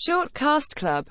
Shortcast Club.